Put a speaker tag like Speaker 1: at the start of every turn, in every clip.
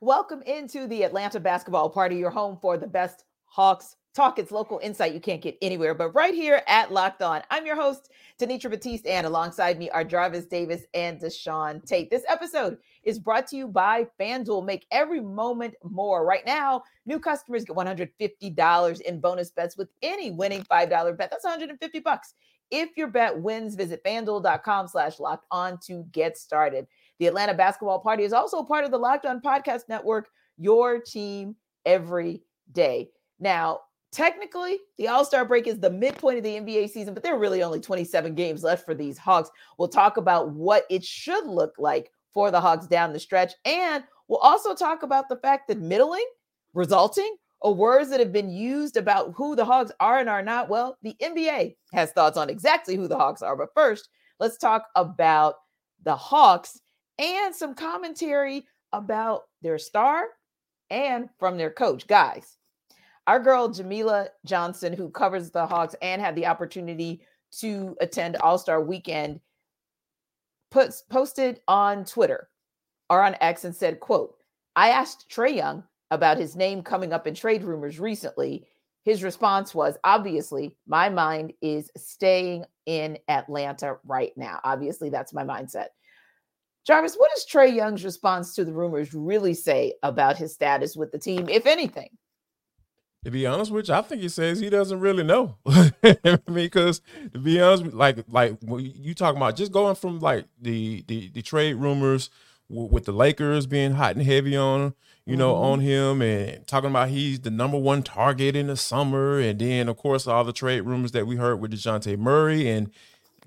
Speaker 1: Welcome into the Atlanta basketball party, your home for the best Hawks talk. It's local insight you can't get anywhere, but right here at Locked On. I'm your host, Tenitra Batiste, and alongside me are Jarvis Davis and Deshaun Tate. This episode is brought to you by FanDuel. Make every moment more. Right now, new customers get $150 in bonus bets with any winning $5 bet. That's 150 bucks. If your bet wins, visit fanduel.com slash locked on to get started. The Atlanta Basketball Party is also part of the Locked On Podcast Network, your team every day. Now, technically, the All Star break is the midpoint of the NBA season, but there are really only 27 games left for these Hawks. We'll talk about what it should look like for the Hawks down the stretch. And we'll also talk about the fact that middling, resulting, or words that have been used about who the Hawks are and are not. Well, the NBA has thoughts on exactly who the Hawks are. But first, let's talk about the Hawks and some commentary about their star and from their coach. Guys, our girl Jamila Johnson, who covers the Hawks and had the opportunity to attend All Star Weekend, puts posted on Twitter or on X and said, "quote I asked Trae Young about his name coming up in trade rumors recently. His response was, obviously, my mind is staying in Atlanta right now. Obviously, that's my mindset. Jarvis, what does Trae Young's response to the rumors really say about his status with the team, if anything?
Speaker 2: To be honest with you, I think he says he doesn't really know. I mean, because to be honest, like like you talking about just going from like the the, the trade rumors w- with the Lakers being hot and heavy on you know mm-hmm. on him and talking about he's the number one target in the summer, and then of course all the trade rumors that we heard with Dejounte Murray and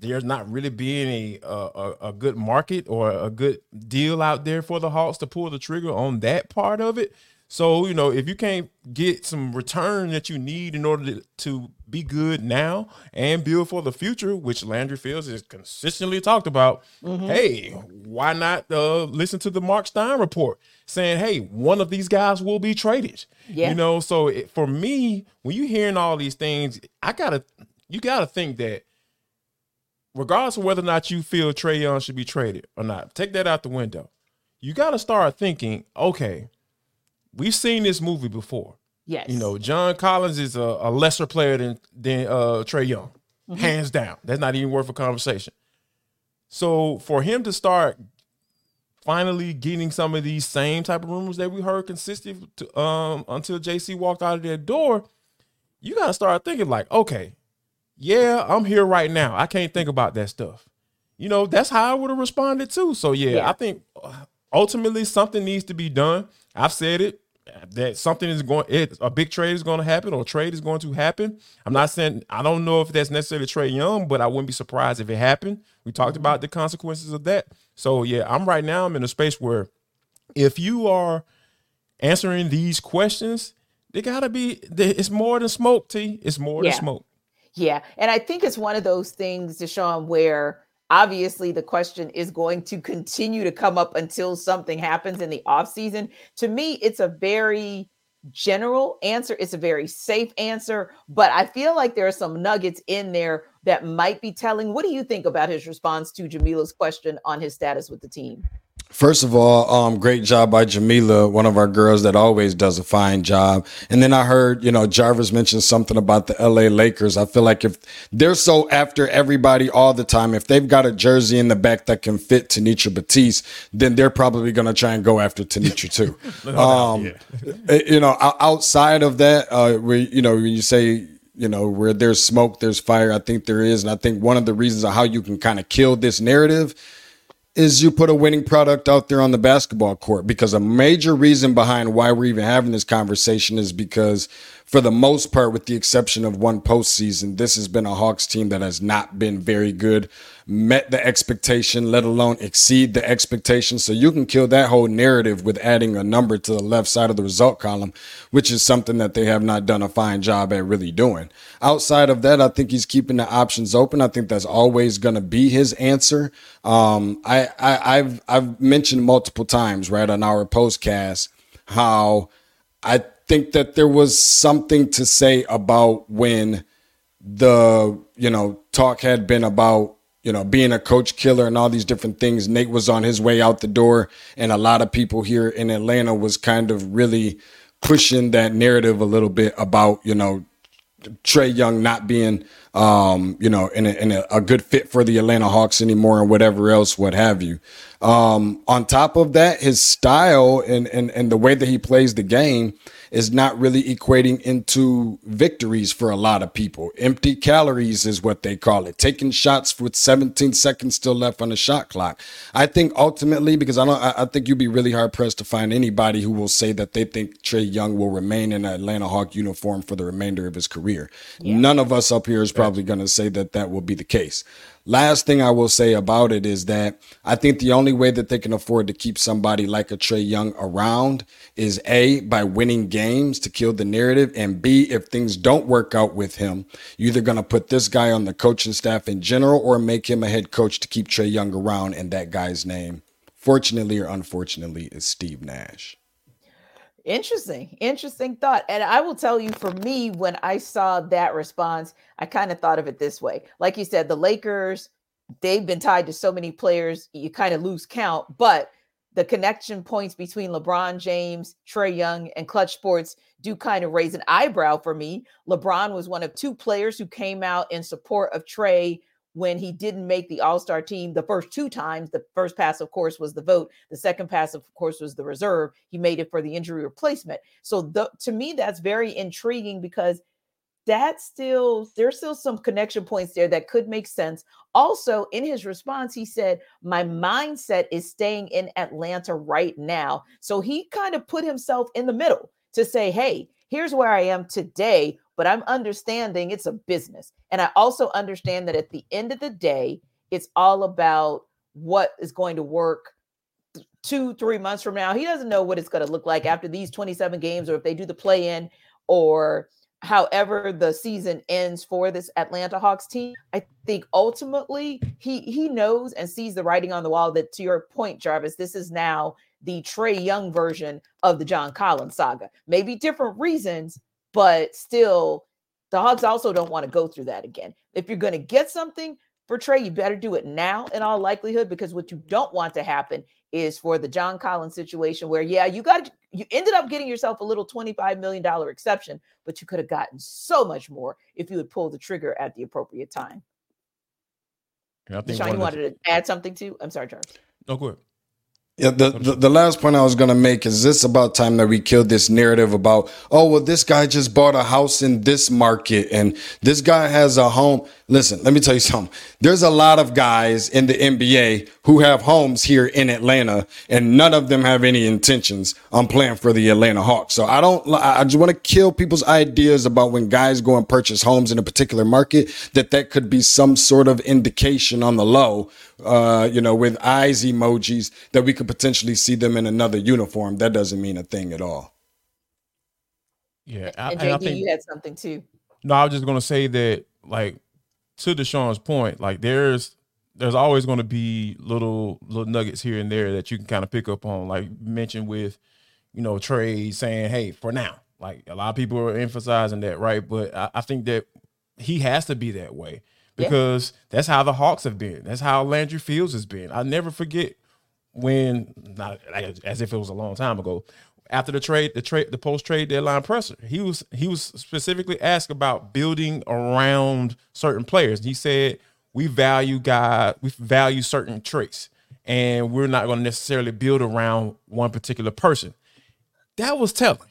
Speaker 2: there's not really being a, a, a good market or a good deal out there for the Hawks to pull the trigger on that part of it. So you know, if you can't get some return that you need in order to, to be good now and build for the future, which Landry Fields has consistently talked about, mm-hmm. hey, why not uh, listen to the Marc Stein report saying, hey, one of these guys will be traded. Yeah. You know, so it, for me, when you're hearing all these things, I gotta, you gotta think that regardless of whether or not you feel Trae Young should be traded or not, take that out the window. You got to start thinking, okay, we've seen this movie before.
Speaker 1: Yes.
Speaker 2: You know, John Collins is a, a lesser player than than uh, Trae Young, mm-hmm. hands down. That's not even worth a conversation. So for him to start finally getting some of these same type of rumors that we heard consistent to, um, until JC walked out of their door, you got to start thinking like, okay, yeah, I'm here right now. I can't think about that stuff. You know, that's how I would have responded too. So yeah, yeah. I think uh, ultimately something needs to be done. I've said it that something is going it a big trade is going to happen or trade is going to happen. I'm not saying I don't know if that's necessarily Trae Young, but I wouldn't be surprised if it happened. We talked about the consequences of that. So yeah, I'm right now I'm in a space where if you are answering these questions, they gotta be it's more than smoke, T. It's more yeah. than smoke.
Speaker 1: Yeah. And I think it's one of those things, Deshaun, where obviously the question is going to continue to come up until something happens in the off season. To me, it's a very general answer. It's a very safe answer, but I feel like there are some nuggets in there that might be telling. What do you think about his response to Jamila's question on his status with the team?
Speaker 3: First of all, um, great job by Jamila, one of our girls that always does a fine job. And then I heard, you know, Jarvis mentioned something about the LA Lakers. I feel like if they're so after everybody all the time, if they've got a jersey in the back that can fit Tenitra Batiste, then they're probably going to try and go after Tenitra too. um, eh, you know, outside of that, uh, where, you know, when you say, you know, where there's smoke, there's fire, I think there is. And I think one of the reasons of how you can kind of kill this narrative is you put a winning product out there on the basketball court because a major reason behind why we're even having this conversation is because for the most part, with the exception of one postseason, this has been a Hawks team that has not been very good, met the expectation, let alone exceed the expectation. So you can kill that whole narrative with adding a number to the left side of the result column, which is something that they have not done a fine job at really doing. Outside of that, I think he's keeping the options open. I think that's always going to be his answer. Um, I, I, I've, I've mentioned multiple times, right, on our postcast how I think that there was something to say about when the you know talk had been about you know, being a coach killer and all these different things. Nate was on his way out the door, and a lot of people here in Atlanta was kind of really pushing that narrative a little bit about, you know, Trae Young not being, um, you know, in, a, in a, a, good fit for the Atlanta Hawks anymore and whatever else, what have you. Um, on top of that, his style and, and, and the way that he plays the game is not really equating into victories for a lot of people. Empty calories is what they call it. Taking shots with 17 seconds still left on the shot clock. I think ultimately, because I don't, I think you'd be really hard pressed to find anybody who will say that they think Trae Young will remain in an Atlanta Hawk uniform for the remainder of his career. Yeah. None of us up here is probably going to say that that will be the case. Last thing I will say about it is that I think the only way that they can afford to keep somebody like a Trae Young around is A, by winning games to kill the narrative, and B, if things don't work out with him, you're either going to put this guy on the coaching staff in general or make him a head coach to keep Trae Young around, and that guy's name, fortunately or unfortunately, is Steve Nash.
Speaker 1: Interesting, interesting thought. And I will tell you, for me, when I saw that response, I kind of thought of it this way. Like you said, the Lakers, they've been tied to so many players, you kind of lose count. But the connection points between LeBron James, Trae Young, and Clutch Sports do kind of raise an eyebrow for me. LeBron was one of two players who came out in support of Trae when he didn't make the all-star team the first two times. The first pass of course was the vote. The second pass of course was the reserve. He made it for the injury replacement. So the, to me that's very intriguing because that still there's still some connection points there that could make sense. Also in his response he said my mindset is staying in atlanta right now. So he kind of put himself in the middle to say hey here's where i am today but I'm understanding it's a business. And I also understand that at the end of the day, it's all about what is going to work two, three months from now. He doesn't know what it's going to look like after these 27 games or if they do the play in or however the season ends for this Atlanta Hawks team. I think ultimately he he knows and sees the writing on the wall that to your point, Jarvis, this is now the Trae Young version of the John Collins saga. Maybe different reasons, but still, the Hawks also don't want to go through that again. If you're going to get something for Trae, you better do it now in all likelihood, because what you don't want to happen is for the John Collins situation where, yeah, you got you ended up getting yourself a little $25 million exception, but you could have gotten so much more if you had pulled the trigger at the appropriate time. Yeah, I think Sean, you wanted to add something to? I'm sorry, Charles.
Speaker 2: No, go ahead.
Speaker 3: Yeah, the, the, the, last point I was going to make is this about time that we killed this narrative about, oh, well, this guy just bought a house in this market and this guy has a home. Listen, let me tell you something. There's a lot of guys in the NBA who have homes here in Atlanta and none of them have any intentions on playing for the Atlanta Hawks. So I don't, I just want to kill people's ideas about when guys go and purchase homes in a particular market, that that could be some sort of indication on the low uh, you know, with eyes emojis that we could potentially see them in another uniform. That doesn't mean a thing at all.
Speaker 2: Yeah,
Speaker 1: and JD, I think, you had something too.
Speaker 2: No, I was just gonna say that, like, to Deshaun's point, like there's there's always going to be little little nuggets here and there that you can kind of pick up on, like mentioned with, you know, Trae saying, "Hey, for now." Like a lot of people are emphasizing that, right? But I, I think that he has to be that way because yeah. that's how the Hawks have been. That's how Landry Fields has been. I never forget when, not as if it was a long time ago, after the trade, the trade, the post trade deadline presser, he was he was specifically asked about building around certain players. He said we value guys, we value certain traits, and we're not going to necessarily build around one particular person. That was telling.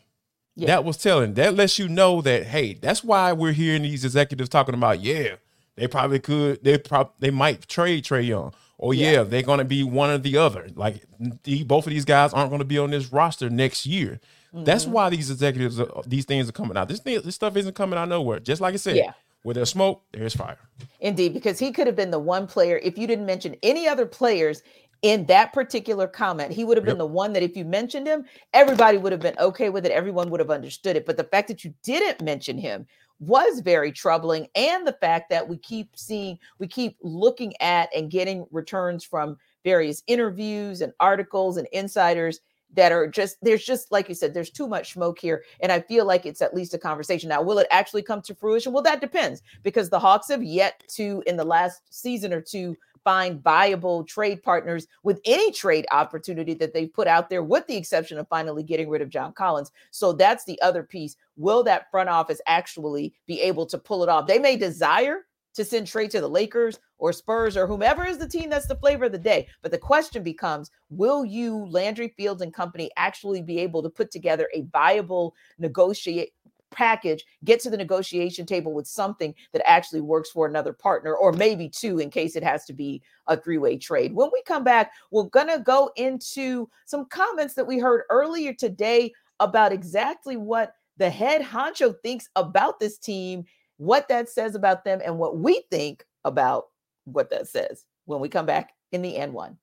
Speaker 2: Yeah. That was telling. That lets you know that hey, that's why we're hearing these executives talking about yeah they probably could. They probably they might trade Trae Young. Oh yeah, yeah they're going to be one or the other. Like the, both of these guys aren't going to be on this roster next year. Mm-hmm. That's why these executives, are, these things are coming out. This thing, this stuff isn't coming out nowhere. Just like I said, yeah. where there's smoke, there's fire.
Speaker 1: Indeed, because he could have been the one player. If you didn't mention any other players in that particular comment, he would have been yep. the one that if you mentioned him, everybody would have been okay with it. Everyone would have understood it. But the fact that you didn't mention him was very troubling and the fact that we keep seeing we keep looking at and getting returns from various interviews and articles and insiders that are just there's just like you said there's too much smoke here and i feel like it's at least a conversation. Now will it actually come to fruition? Well that depends because the hawks have yet to in the last season or two find viable trade partners with any trade opportunity that they put out there, with the exception of finally getting rid of John Collins. So that's the other piece. Will that front office actually be able to pull it off? They may desire to send trade to the Lakers or Spurs or whomever is the team that's the flavor of the day. But the question becomes will you, Landry Fields and company, actually be able to put together a viable negotiate package, get to the negotiation table with something that actually works for another partner, or maybe two in case it has to be a three way trade. When we come back, we're going to go into some comments that we heard earlier today about exactly what the head honcho thinks about this team what that says about them and what we think about what that says when we come back in the N1.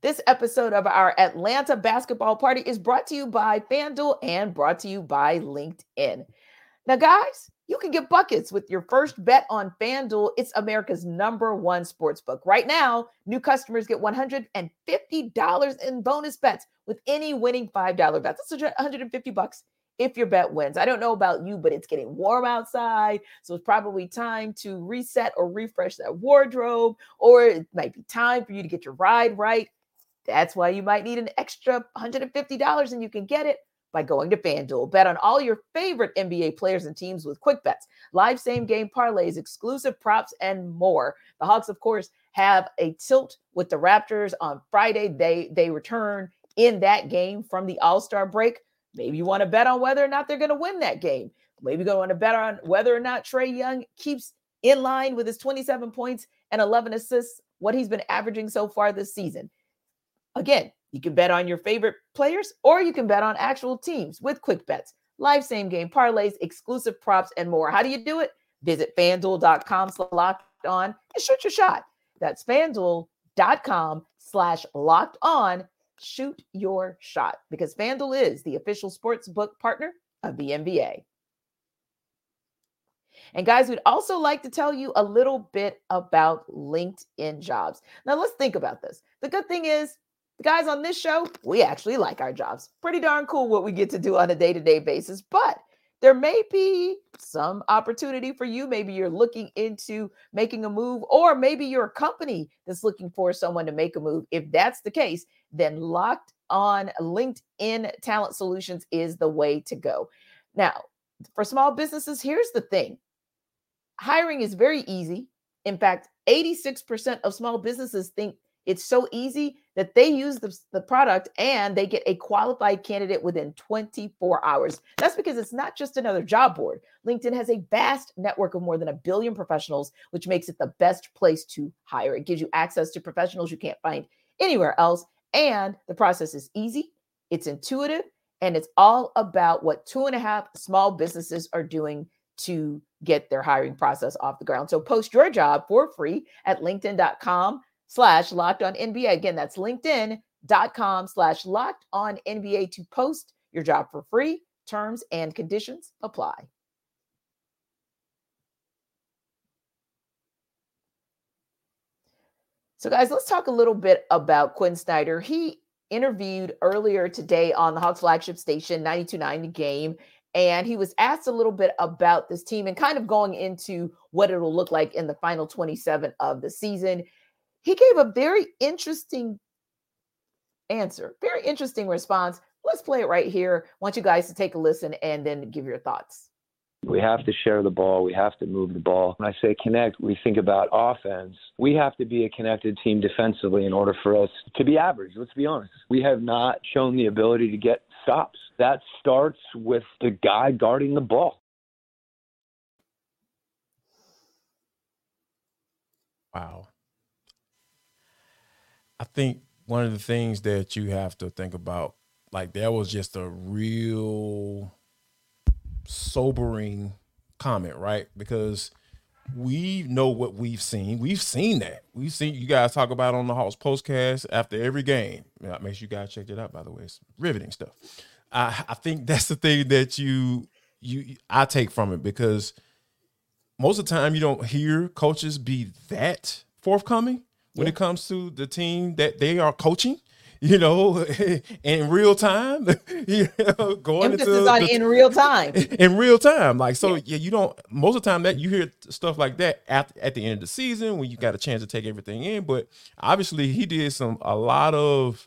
Speaker 1: This episode of our Atlanta basketball party is brought to you by FanDuel and brought to you by LinkedIn. Now, guys, you can get buckets with your first bet on FanDuel. It's America's number one sports book. Right now, new customers get $150 in bonus bets with any winning $5 bet. That's 150 bucks if your bet wins. I don't know about you, but it's getting warm outside. So it's probably time to reset or refresh that wardrobe, or it might be time for you to get your ride right. That's why you might need an extra $150 and you can get it by going to FanDuel. Bet on all your favorite NBA players and teams with quick bets, live same game parlays, exclusive props, and more. The Hawks, of course, have a tilt with the Raptors on Friday. They they return in that game from the All-Star break. Maybe you want to bet on whether or not they're going to win that game. Maybe you're going to want to bet on whether or not Trae Young keeps in line with his 27 points and 11 assists, what he's been averaging so far this season. Again, you can bet on your favorite players or you can bet on actual teams with quick bets, live same game parlays, exclusive props, and more. How do you do it? Visit fanduel.com slash locked on and shoot your shot. That's fanduel.com slash locked on. Shoot your shot because FanDuel is the official sports book partner of the NBA. And guys, we'd also like to tell you a little bit about LinkedIn jobs. Now, let's think about this. The good thing is, guys on this show, we actually like our jobs. Pretty darn cool what we get to do on a day to day basis. But there may be some opportunity for you. Maybe you're looking into making a move, or maybe you're a company that's looking for someone to make a move. If that's the case, then locked on LinkedIn Talent Solutions is the way to go. Now, for small businesses, here's the thing hiring is very easy. In fact, 86% of small businesses think it's so easy that they use the, the product and they get a qualified candidate within 24 hours. That's because it's not just another job board. LinkedIn has a vast network of more than a billion professionals, which makes it the best place to hire. It gives you access to professionals you can't find anywhere else. And the process is easy, it's intuitive, and it's all about what two and a half small businesses are doing to get their hiring process off the ground. So post your job for free at linkedin.com slash locked on NBA. Again, that's linkedin.com slash locked on NBA to post your job for free. Terms and conditions apply. So, guys, let's talk a little bit about Quin Snyder. He interviewed earlier today on the Hawks flagship station, 92.9 The Game, and he was asked a little bit about this team and kind of going into what it'll look like in the final 27 of the season he gave a very interesting answer, very interesting response. Let's play it right here. I want you guys to take a listen and then give your thoughts.
Speaker 4: We have to share the ball. We have to move the ball. When I say connect, we think about offense. We have to be a connected team defensively in order for us to be average. Let's be honest. We have not shown the ability to get stops. That starts with the guy guarding the ball.
Speaker 2: Wow. I think one of the things that you have to think about, like that was just a real sobering comment, right? Because we know what we've seen. We've seen that. We've seen you guys talk about on the Hawks postcast after every game. Make sure you guys check it out, by the way. It's riveting stuff. I, I think that's the thing that you you I take from it because most of the time you don't hear coaches be that forthcoming when yeah. it comes to the team that they are coaching. you know, in real time. you know,
Speaker 1: going Emphasis into on the, in real time.
Speaker 2: In real time, like so, yeah. yeah. You don't most of the time that you hear stuff like that at at the end of the season when you got a chance to take everything in. But obviously, he did some a lot of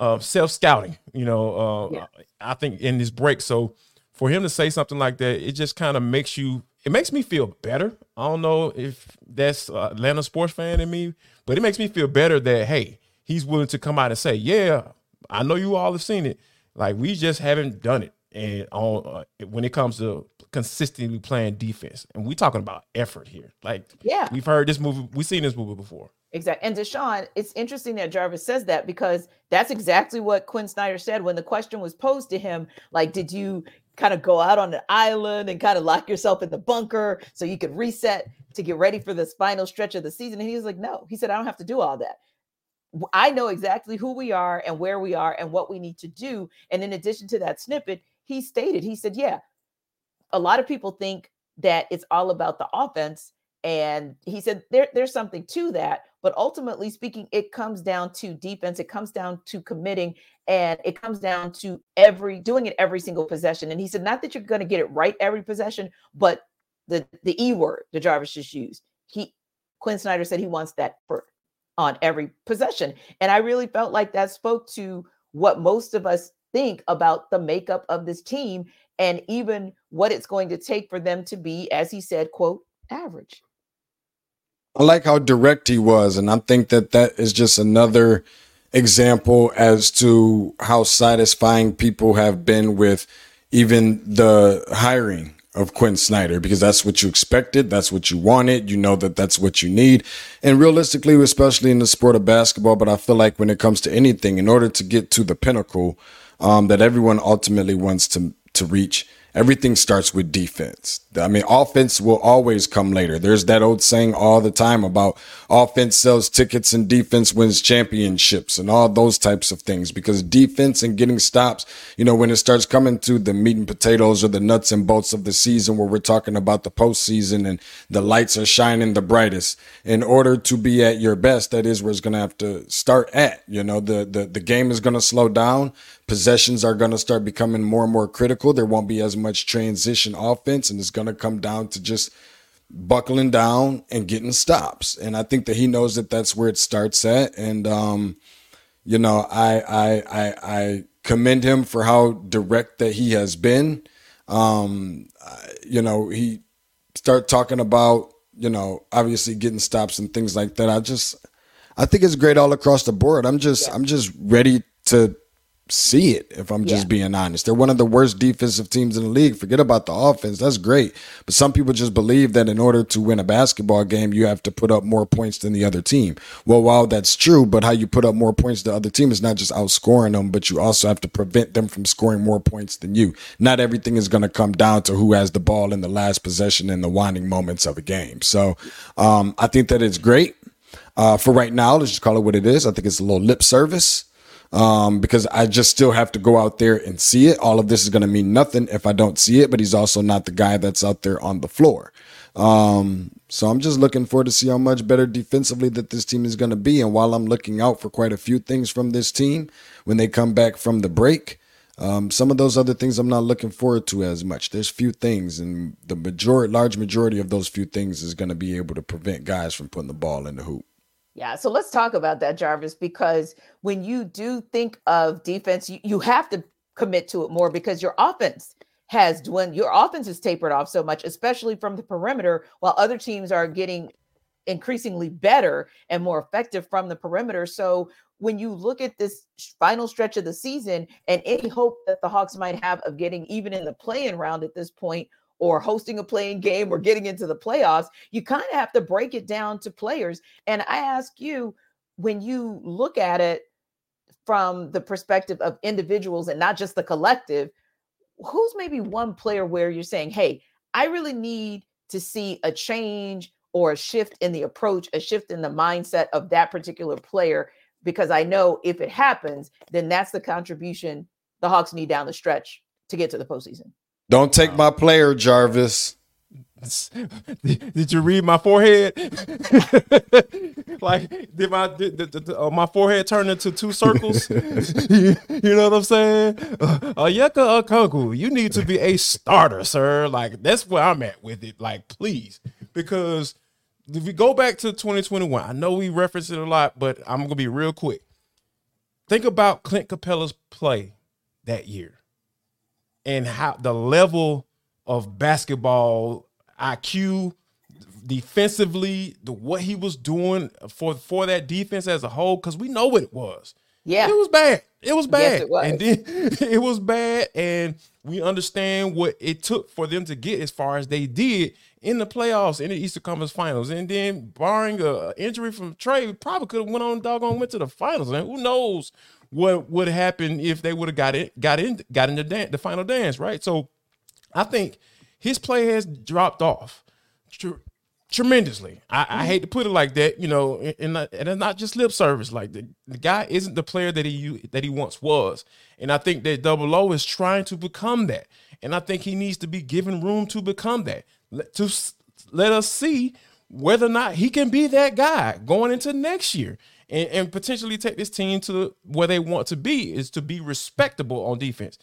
Speaker 2: uh, self scouting. You know, uh, yeah. I think in this break. So for him to say something like that, it just kind of makes you. It makes me feel better. I don't know if that's Atlanta sports fan in me, but it makes me feel better that hey, he's willing to come out and say, "Yeah, I know you all have seen it. Like we just haven't done it." And on uh, when it comes to consistently playing defense, and we're talking about effort here. Like,
Speaker 1: yeah,
Speaker 2: we've heard this movie, we've seen this movie before.
Speaker 1: Exactly. And Deshaun, it's interesting that Jarvis says that because that's exactly what Quin Snyder said when the question was posed to him. Like, did you kind of go out on an island and kind of lock yourself in the bunker so you could reset to get ready for this final stretch of the season? And he was like, no. He said, I don't have to do all that. I know exactly who we are and where we are and what we need to do. And in addition to that snippet, he stated, he said, yeah, a lot of people think that it's all about the offense. And he said there, there's something to that. But ultimately speaking, it comes down to defense. It comes down to committing and it comes down to every doing it every single possession. And he said, not that you're going to get it right every possession, but the the E word the Jarvis just used. He Quin Snyder said he wants that for on every possession. And I really felt like that spoke to what most of us think about the makeup of this team and even what it's going to take for them to be, as he said, quote, average.
Speaker 3: I like how direct he was. And I think that that is just another example as to how satisfying people have been with even the hiring of Quin Snyder because that's what you expected. That's what you wanted. You know that that's what you need. And realistically, especially in the sport of basketball, but I feel like when it comes to anything, in order to get to the pinnacle um, that everyone ultimately wants to, to reach, everything starts with defense. I mean, offense will always come later. There's that old saying all the time about offense sells tickets and defense wins championships and all those types of things because defense and getting stops, you know, when it starts coming to the meat and potatoes or the nuts and bolts of the season where we're talking about the postseason and the lights are shining the brightest, in order to be at your best, that is where it's going to have to start at. You know, the, the, the game is going to slow down possessions are going to start becoming more and more critical. There won't be as much transition offense, and it's going to come down to just buckling down and getting stops. And I think that he knows that that's where it starts at. And um, you know, I I I, I commend him for how direct that he has been. Um, you know, he start talking about you know obviously getting stops and things like that. I just I think it's great all across the board. I'm just yeah. I'm just ready to see it, if I'm just yeah. being honest. They're one of the worst defensive teams in the league. Forget about the offense. That's great. But some people just believe that in order to win a basketball game, you have to put up more points than the other team. Well, while that's true, but how you put up more points than the other team is not just outscoring them, but you also have to prevent them from scoring more points than you. Not everything is going to come down to who has the ball in the last possession in the winding moments of a game. So um, I think that it's great. Uh, for right now, let's just call it what it is. I think it's a little lip service um, because I just still have to go out there and see it. All of this is going to mean nothing if I don't see it, but he's also not the guy that's out there on the floor. Um, so I'm just looking forward to see how much better defensively that this team is going to be. And while I'm looking out for quite a few things from this team when they come back from the break, um, some of those other things I'm not looking forward to as much. There's few things, and the majority, large majority of those few things is going to be able to prevent guys from putting the ball in the hoop.
Speaker 1: Yeah, so let's talk about that, Jarvis, because when you do think of defense, you, you have to commit to it more because your offense has dwindled. Your offense is tapered off so much, especially from the perimeter, while other teams are getting increasingly better and more effective from the perimeter. So when you look at this final stretch of the season and any hope that the Hawks might have of getting even in the play-in round at this point, or hosting a playing game or getting into the playoffs, you kind of have to break it down to players. And I ask you, when you look at it from the perspective of individuals and not just the collective, who's maybe one player where you're saying, hey, I really need to see a change or a shift in the approach, a shift in the mindset of that particular player? Because I know if it happens, then that's the contribution the Hawks need down the stretch to get to the postseason.
Speaker 3: Don't take my player, Jarvis.
Speaker 2: did you read my forehead? like, did my did, did, did, uh, my forehead turn into two circles? you, know what I'm saying? Uh, Onyeka Okongwu, you need to be a starter, sir. Like, that's where I'm at with it. Like, please, because if we go back to 2021, I know we reference it a lot, but I'm gonna be real quick. Think about Clint Capela's play that year and how the level of basketball IQ defensively, the what he was doing for for that defense as a whole, because we know what it was.
Speaker 1: Yeah,
Speaker 2: it was bad. It was bad,
Speaker 1: yes, it was.
Speaker 2: and then it was bad, and we understand what it took for them to get as far as they did in the playoffs in the Eastern Conference Finals, and then barring a injury from Trae, probably could have went on doggone went to the finals, and who knows what would happen if they would have got it got in got in the dance, the final dance, right? So, I think his play has dropped off tr- tremendously. I, I, mm-hmm. hate to put it like that, you know, and, and, it's not just lip service. Like the, the guy isn't the player that he that he once was, and I think that Double O is trying to become that, and I think he needs to be given room to become that. Let, to let us see whether or not he can be that guy going into next year. And, and potentially take this team to where they want to be is to be respectable on defense.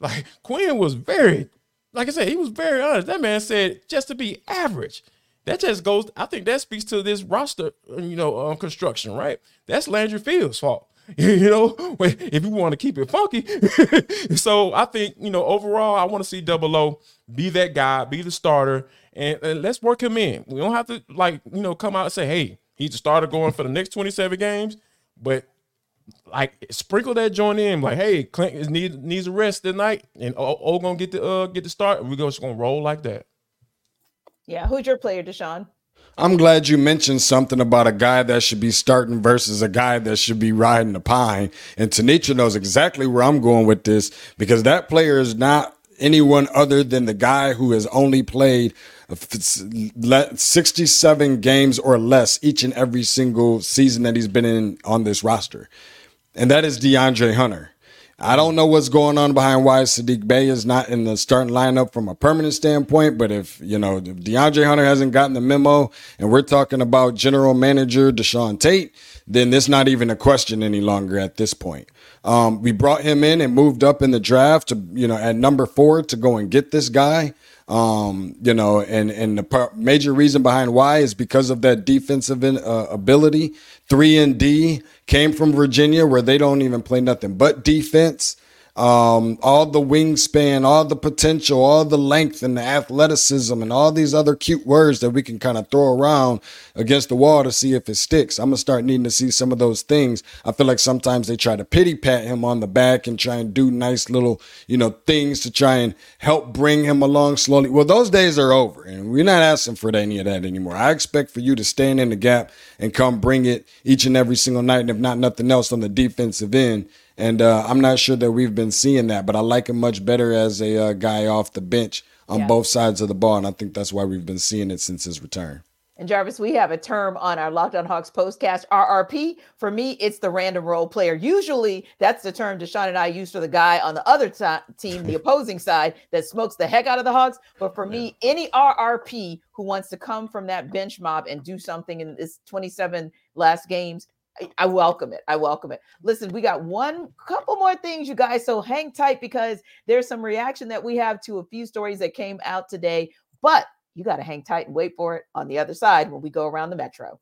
Speaker 2: Like Quin was very like I said, he was very honest. That man said just to be average. That just goes. I think that speaks to this roster, you know, um, construction, right? That's Landry Fields' fault. you know, if you want to keep it funky. so I think you know overall, I want to see Double O be that guy, be the starter, and, and, let's work him in. We don't have to like you know come out and say, hey, he's the starter going for the next twenty seven games, but like sprinkle that joint in, like, hey, Clint needs needs a rest tonight, and O, o gonna get the uh get the start, and we're just gonna roll like that.
Speaker 1: Yeah, who's your player, Deshaun?
Speaker 3: I'm glad you mentioned something about a guy that should be starting versus a guy that should be riding the pine. And Tenitra knows exactly where I'm going with this because that player is not anyone other than the guy who has only played 67 games or less each and every single season that he's been in on this roster and that is DeAndre Hunter. I don't know what's going on behind why Sadiq Bey is not in the starting lineup from a permanent standpoint, but if you know if DeAndre Hunter hasn't gotten the memo, and we're talking about general manager Deshaun Tate, then it's not even a question any longer at this point. Um, we brought him in and moved up in the draft to you know at number four to go and get this guy. Um, you know, and and the par- major reason behind why is because of that defensive in, uh, ability. Three and D came from Virginia, where they don't even play nothing but defense um, all the wingspan, all the potential, all the length and the athleticism, and all these other cute words that we can kind of throw around against the wall to see if it sticks. I'm gonna start needing to see some of those things. I feel like sometimes they try to pity pat him on the back and try and do nice little, you know, things to try and help bring him along slowly. Well, those days are over, and we're not asking for any of that anymore. I expect for you to stand in the gap and come bring it each and every single night, and if not nothing else on the defensive end and uh, I'm not sure that we've been seeing that, but I like him much better as a uh, guy off the bench on yeah. both sides of the ball. And I think that's why we've been seeing it since his return.
Speaker 1: And Jarvis, we have a term on our Locked On Hawks postcast, RRP. For me, it's the random role player. Usually, that's the term Deshaun and I use for the guy on the other t- team, the opposing side, that smokes the heck out of the Hawks. But for me, any RRP who wants to come from that bench mob and do something in this 27 last games, I welcome it. I welcome it. Listen, we got one couple more things, you guys. So hang tight because there's some reaction that we have to a few stories that came out today. But you got to hang tight and wait for it on the other side when we go around the metro.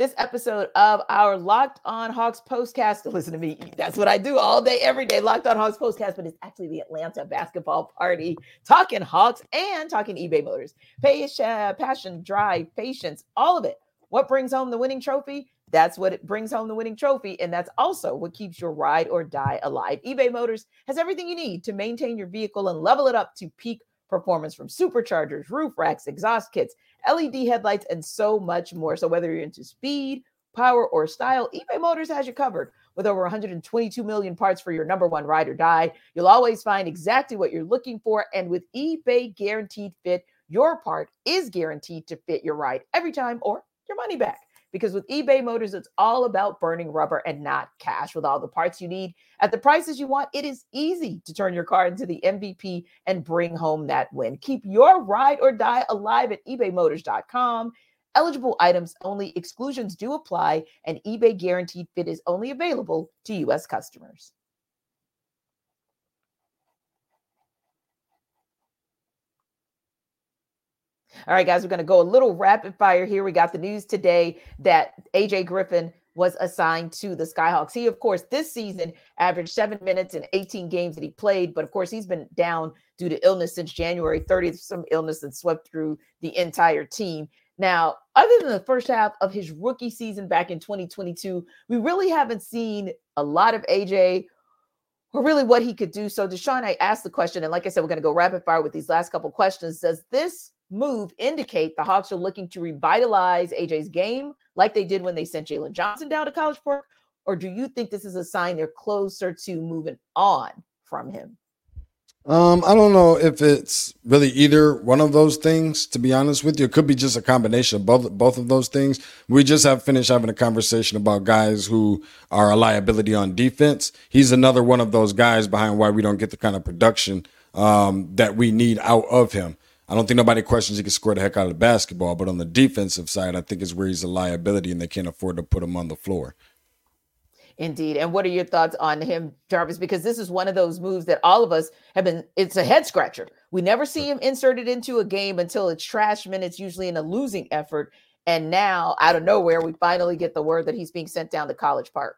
Speaker 1: This episode of our Locked On Hawks postcast. Listen to me. That's what I do all day, every day. Locked On Hawks postcast, but it's actually the Atlanta basketball party, talking Hawks and talking eBay Motors. Passion, passion, drive, patience, all of it. What brings home the winning trophy? That's what it brings home the winning trophy. And that's also what keeps your ride or die alive. eBay Motors has everything you need to maintain your vehicle and level it up to peak performance from superchargers, roof racks, exhaust kits LED headlights, and so much more. So, whether you're into speed, power, or style, eBay Motors has you covered. With over 122 million parts for your number one ride or die, you'll always find exactly what you're looking for. And with eBay Guaranteed Fit, your part is guaranteed to fit your ride every time or your money back. Because with eBay Motors, it's all about burning rubber and not cash. With all the parts you need at the prices you want, it is easy to turn your car into the MVP and bring home that win. Keep your ride or die alive at ebaymotors.com. Eligible items only, exclusions do apply, and eBay guaranteed fit is only available to U.S. customers. All right, guys, we're going to go a little rapid fire here. We got the news today that AJ Griffin was assigned to the Skyhawks. He, of course, this season averaged seven minutes in 18 games that he played, but of course, he's been down due to illness since January 30th, some illness that swept through the entire team. Now, other than the first half of his rookie season back in 2022, we really haven't seen a lot of AJ or really what he could do. So, Deshaun, I asked the question, and like I said, we're going to go rapid fire with these last couple questions. Does this move indicate the Hawks are looking to revitalize AJ's game like they did when they sent Jalen Johnson down to College Park? Or do you think this is a sign they're closer to moving on from him?
Speaker 3: Um, I don't know if it's really either one of those things. To be honest with you, it could be just a combination of both both of those things. We just have finished having a conversation about guys who are a liability on defense. He's another one of those guys behind why we don't get the kind of production um, that we need out of him. I don't think nobody questions he can score the heck out of the basketball, but on the defensive side, I think is where he's a liability and they can't afford to put him on the floor.
Speaker 1: Indeed. And what are your thoughts on him, Jarvis? Because this is one of those moves that all of us have been, it's a head scratcher. We never see him inserted into a game until it's trash minutes, usually in a losing effort. And now, out of nowhere, we finally get the word that he's being sent down to College Park.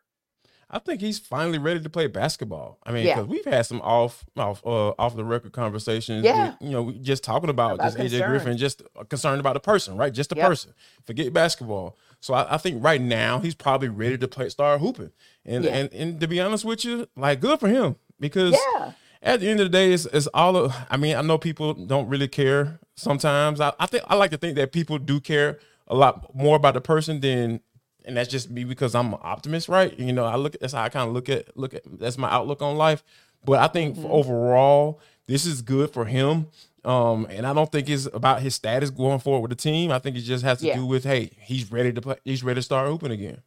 Speaker 2: I think he's finally ready to play basketball. I mean, because yeah. we've had some off off uh, off the record conversations.
Speaker 1: Yeah,
Speaker 2: with, you know, just talking about, about just concern. AJ Griffin, just concerned about the person, right? Just the yep. person. Forget basketball. So I, I, think right now he's probably ready to play, start hooping. And yeah. and and to be honest with you, like good for him because
Speaker 1: yeah.
Speaker 2: at the end of the day, it's, it's all. Of, I mean, I know people don't really care sometimes. I, I think I like to think that people do care a lot more about the person than and that's just me because I'm an optimist, right? You know, I look at that's how I kind of look at look at that's my outlook on life. But I think mm-hmm. overall, this is good for him. Um, and I don't think it's about his status going forward with the team. I think it just has to yeah. do with hey, he's ready to play, he's ready to start hooping again.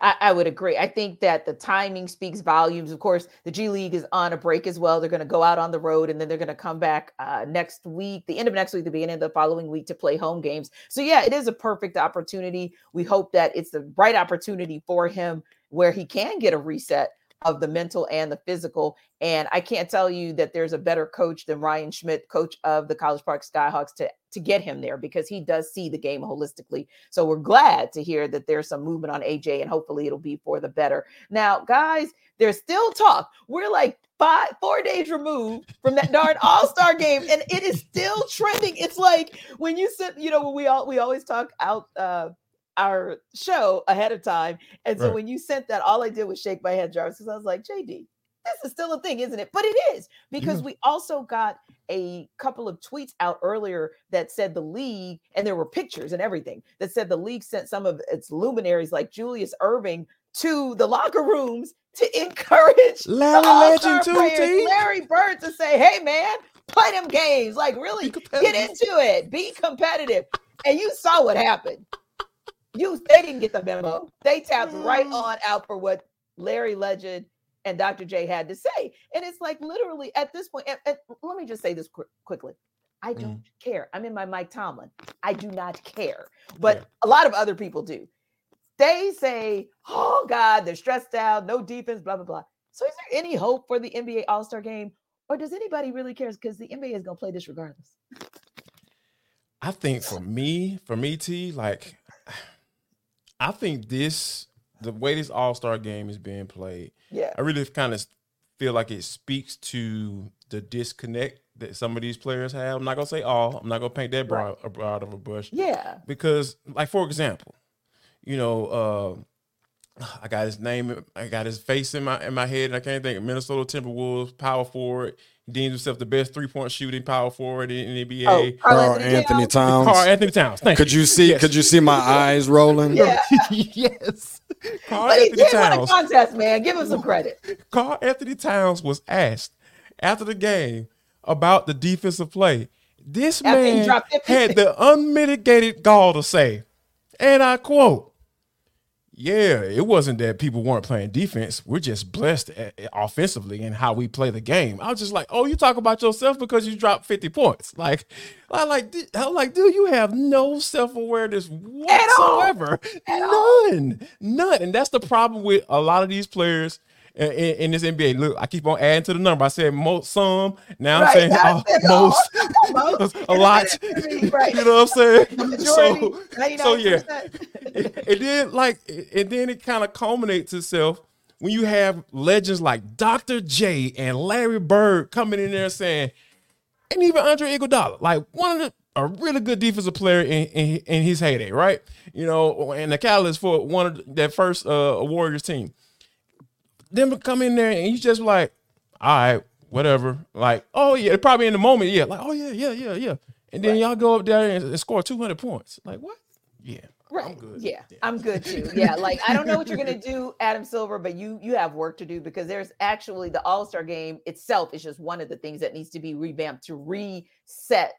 Speaker 1: I, I, would agree. I think that the timing speaks volumes. Of course, the G League is on a break as well. They're going to go out on the road and then they're going to come back uh, next week, the end of next week, the beginning of the following week to play home games. So, yeah, it is a perfect opportunity. We hope that it's the right opportunity for him where he can get a reset of the mental and the physical. And I can't tell you that there's a better coach than Ryan Schmidt, coach of the College Park Skyhawks, to to get him there because he does see the game holistically. So we're glad to hear that there's some movement on AJ, and hopefully it'll be for the better. Now, guys, there's still talk. We're like five, four days removed from that darn All Star game, and it is still trending. It's like when you sit, you know, we all we always talk out. uh our show ahead of time. And so right. when you sent that, all I did was shake my head, Jarvis, because I was like, JD, this is still a thing, isn't it? But it is because yeah. we also got a couple of tweets out earlier that said the league, and there were pictures and everything that said the league sent some of its luminaries like Julius Erving to the locker rooms to encourage
Speaker 2: Larry Legend too,
Speaker 1: players, Larry Bird to say, "Hey man, play them games, like really get into it, be competitive." And you saw what happened you they didn't get the memo. They tapped right on out for what Larry Legend and Dr. J had to say. And it's like literally at this point, and, and let me just say this qu- quickly. I don't mm. care. I'm in my Mike Tomlin. I do not care. But yeah. a lot of other people do. They say, oh God, they're stressed out, no defense, blah, blah, blah. So is there any hope for the NBA All Star game? Or does anybody really care? Because the NBA is going to play this regardless.
Speaker 2: I think for me, for me, T, like I think this the way this All Star game is being played.
Speaker 1: Yeah,
Speaker 2: I really kind of feel like it speaks to the disconnect that some of these players have. I'm not gonna say all. I'm not gonna paint that broad, right. broad of a brush.
Speaker 1: Yeah,
Speaker 2: because like for example, you know, uh, I got his name, I got his face in my in my head, and I can't think. Minnesota Timberwolves power forward deems himself the best three point shooting power forward in the NBA. Oh,
Speaker 3: Karl Anthony Towns.
Speaker 2: Karl Anthony Towns. Thank
Speaker 3: could
Speaker 2: you
Speaker 3: see? Yes. Could you see my eyes rolling?
Speaker 1: Yeah.
Speaker 2: yes.
Speaker 1: Karl but Anthony Towns. a contest, man. Give him some credit.
Speaker 2: Karl Anthony Towns was asked after the game about the defensive play. This after man had the unmitigated gall to say, and I quote, yeah, it wasn't that people weren't playing defense. We're just blessed at, at offensively in how we play the game. I was just like, oh, you talk about yourself because you dropped 50 points. Like, I like, I'm like, dude, you have no self awareness whatsoever. None, none. And that's the problem with a lot of these players in, in, this NBA. Look, I keep on adding to the number. I said most, some. Now I'm saying oh, most, most, a lot. Right. you know what I'm saying? so, so yeah. and then like, and then it kind of culminates itself when you have legends like Dr. J and Larry Bird coming in there saying, and even Andre Iguodala, like one of the a really good defensive player in, in, in his heyday, right? You know, and the catalyst for one of that first uh, Warriors team them come in there and you just like, all right, whatever. Like, oh yeah, probably in the moment, yeah, like, oh yeah, yeah, yeah, yeah. And then right. y'all go up there and, and score 200 points. Like, what? Yeah.
Speaker 1: Right. I'm good. Yeah, yeah, I'm good too. Yeah, like I don't know what you're gonna do, Adam Silver, but you you have work to do because there's actually the All Star game itself is just one of the things that needs to be revamped to reset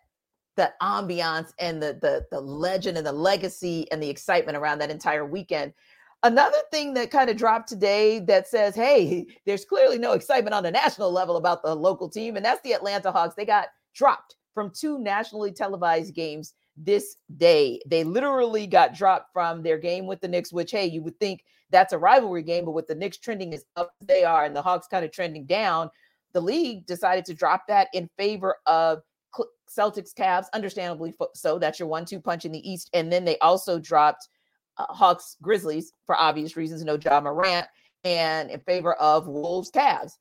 Speaker 1: the ambiance and the the the legend and the legacy and the excitement around that entire weekend. Another thing that kind of dropped today that says, hey, there's clearly no excitement on the national level about the local team, and that's the Atlanta Hawks. They got dropped from two nationally televised games this day. They literally got dropped from their game with the Knicks, which, hey, you would think that's a rivalry game, but with the Knicks trending as up as they are and the Hawks kind of trending down, the league decided to drop that in favor of Celtics Cavs, understandably so. That's your one two punch in the East. And then they also dropped uh, Hawks Grizzlies for obvious reasons, no Ja Morant, and in favor of Wolves Cavs.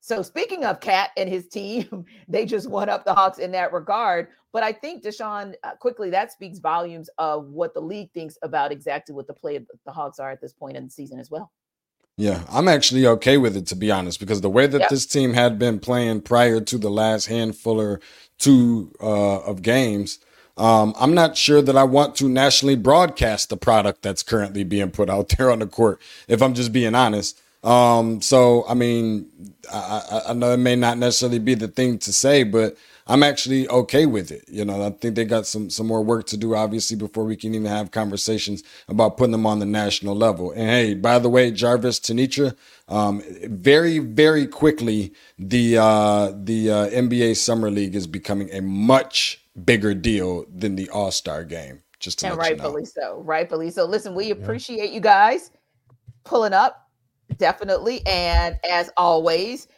Speaker 1: So speaking of Cat and his team, they just won up the Hawks in that regard. But I think Deshaun, uh, quickly, that speaks volumes of what the league thinks about exactly what the play of the Hawks are at this point in the season as well.
Speaker 3: Yeah, I'm actually okay with it to be honest, because the way that yep. this team had been playing prior to the last handful or two uh, of games, um, I'm not sure that I want to nationally broadcast the product that's currently being put out there on the court, if I'm just being honest. Um, so, I mean, I, I, know it may not necessarily be the thing to say, but I'm actually okay with it. You know, I think they got some some more work to do, obviously, before we can even have conversations about putting them on the national level. And hey, by the way, Jarvis Tenitra, um, very very quickly, the uh, the uh, NBA Summer League is becoming a much bigger deal than the All Star game. Just to
Speaker 1: and rightfully you know. so, rightfully so. Listen, we appreciate yeah. you guys pulling up, definitely, and as always,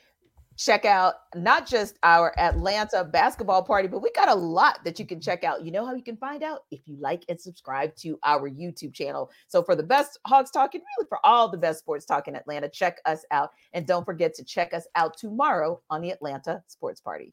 Speaker 1: check out not just our Atlanta basketball party, but we got a lot that you can check out. You know how you can find out if you like and subscribe to our YouTube channel. So for the best Hawks talking, really for all the best sports talk in Atlanta, check us out, and don't forget to check us out tomorrow on the Atlanta Sports Party.